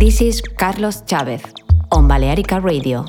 This is Carlos Chavez on Balearica Radio.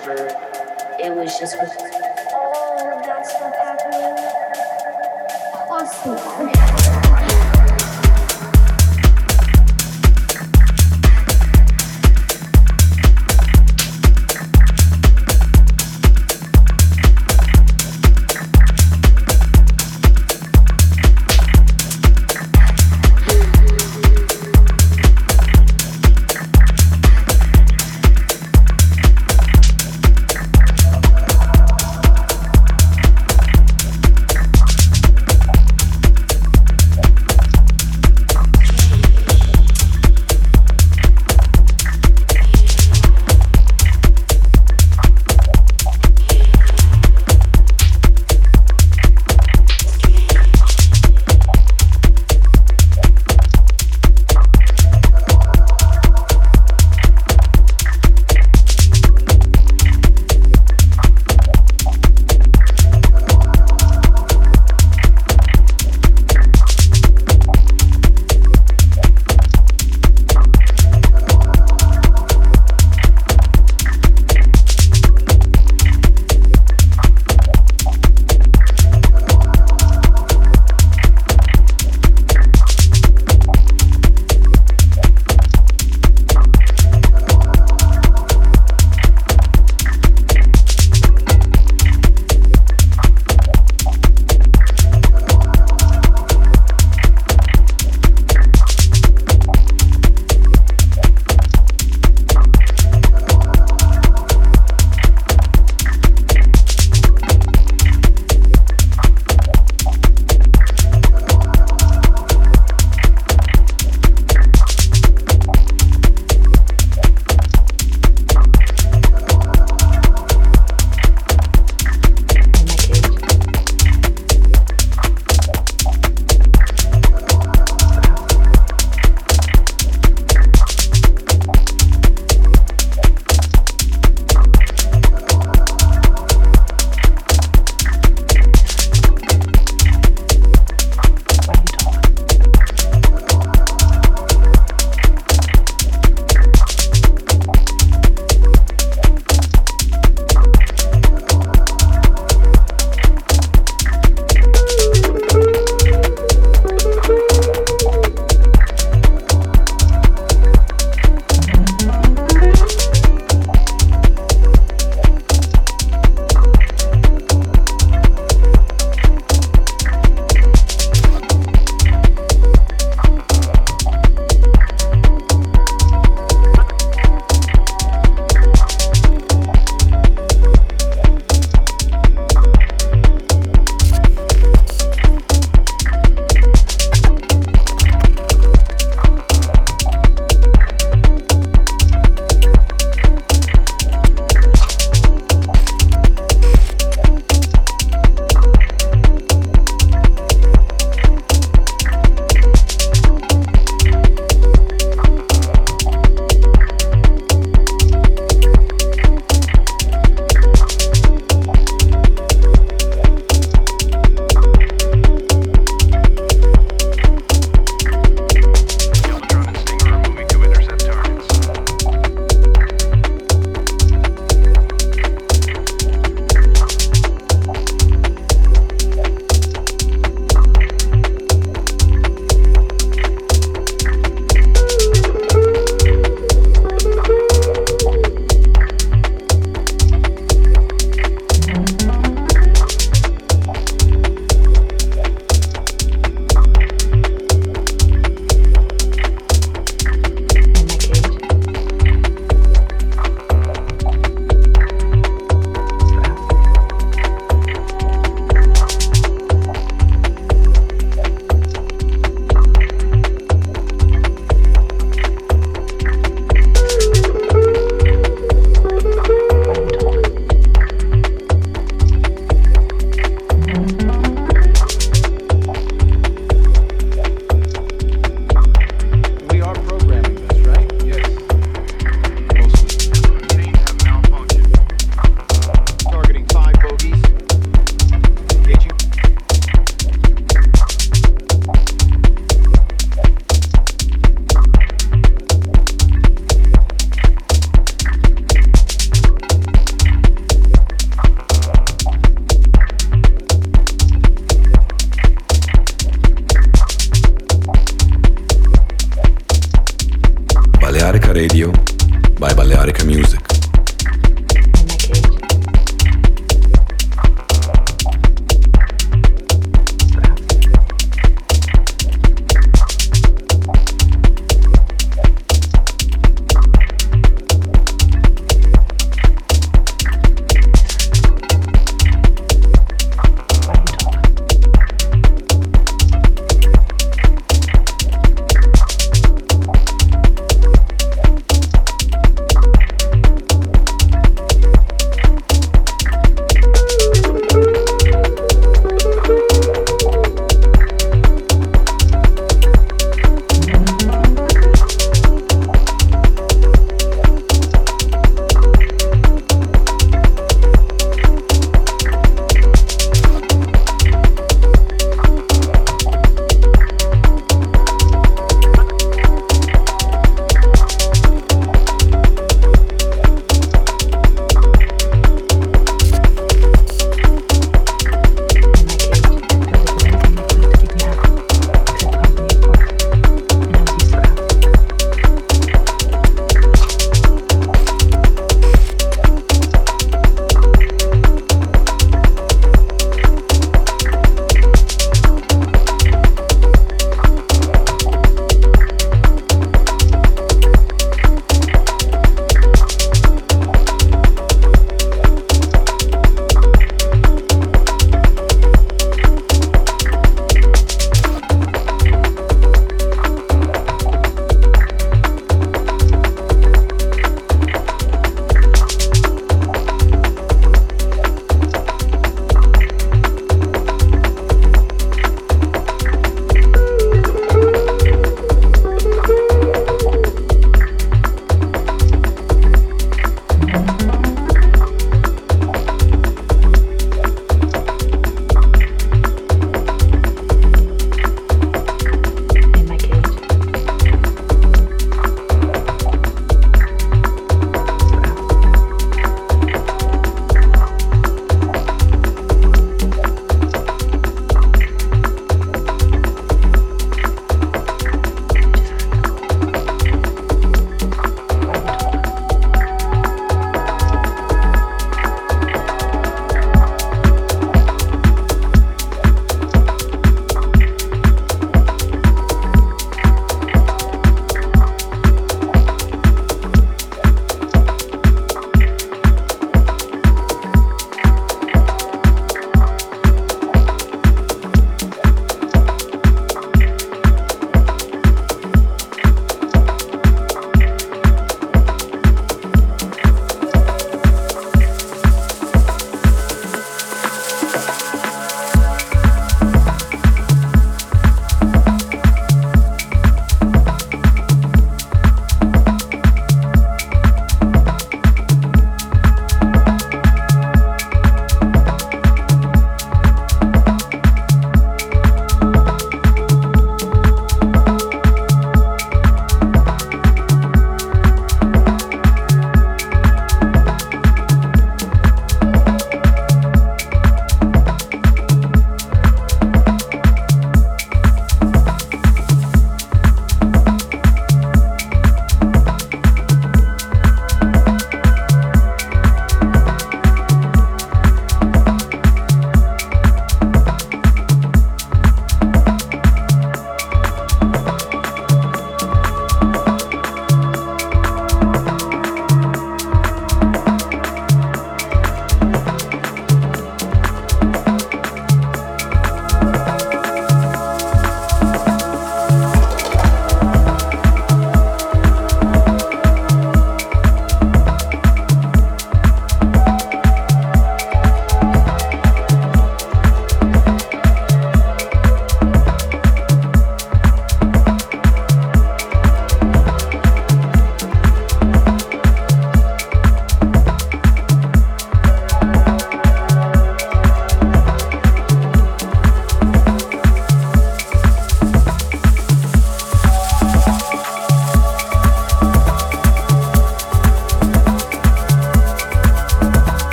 Strangest dream ever. It was just with all of that stuff happening. Awesome.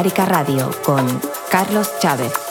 Balearica Radio con Carlos Chávez.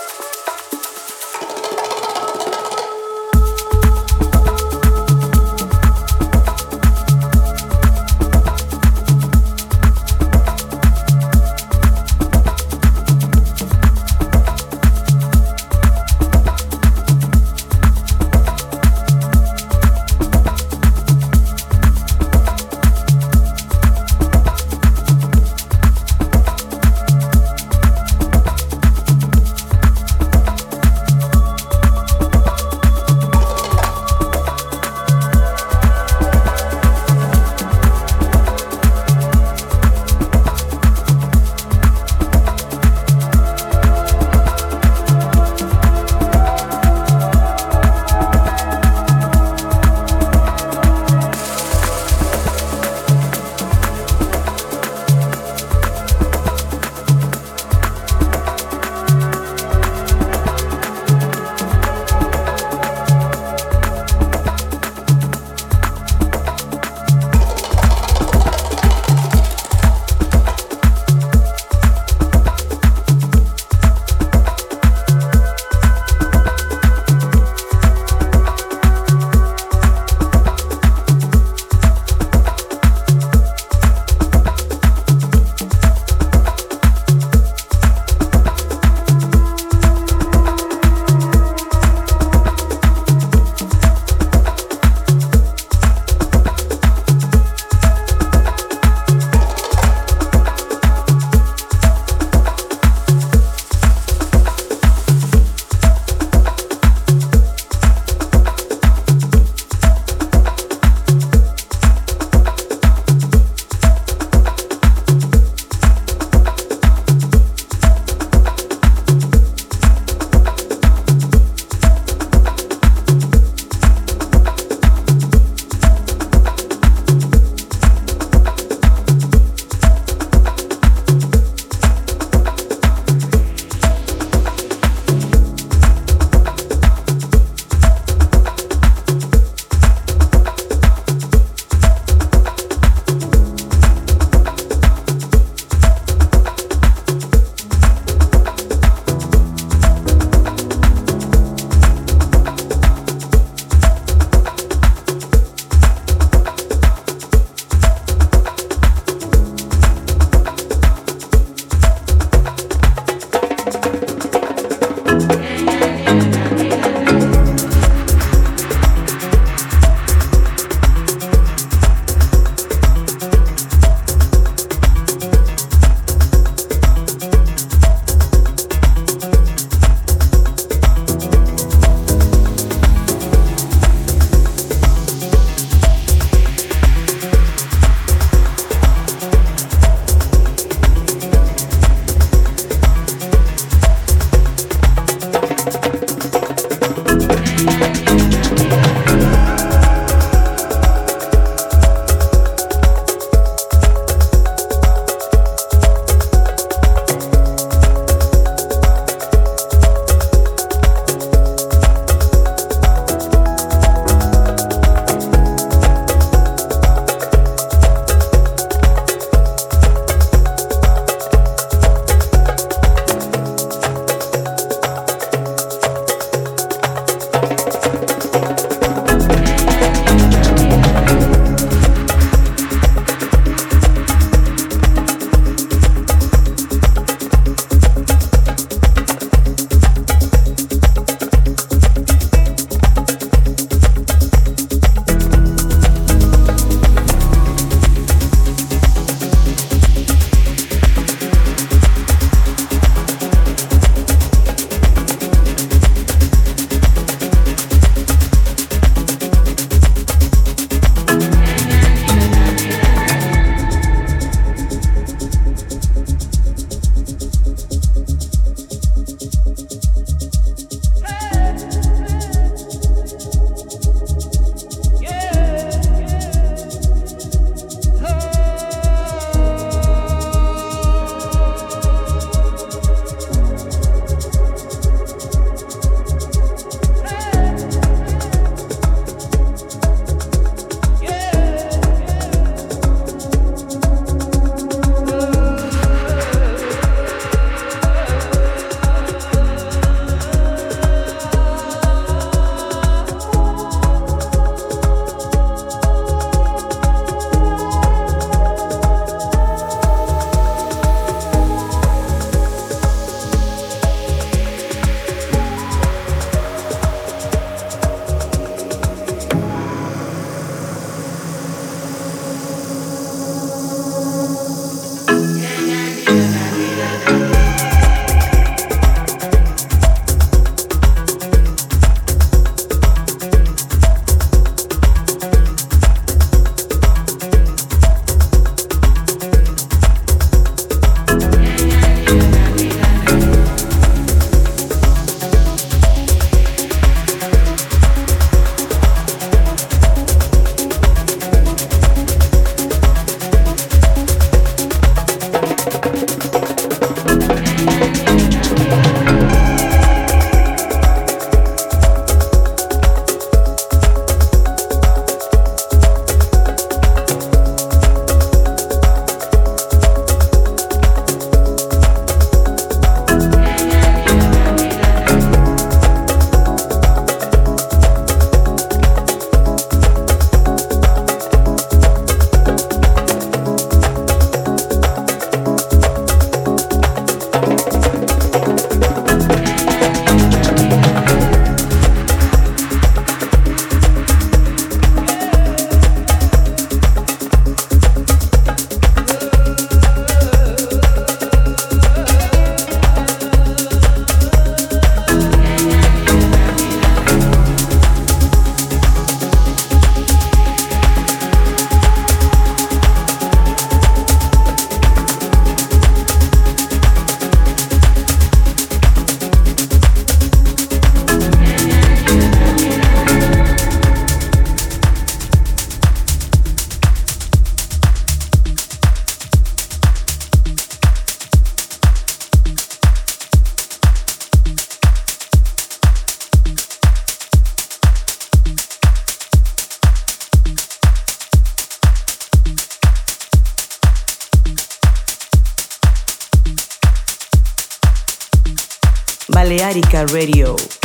Radio.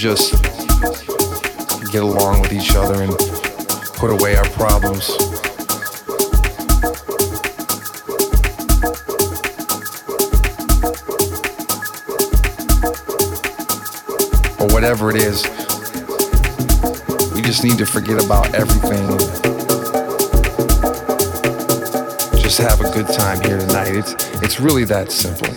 Just get along with each other and put away our problems. Or whatever it is, we just need to forget about everything. Just have a good time here tonight. It's it's really that simple.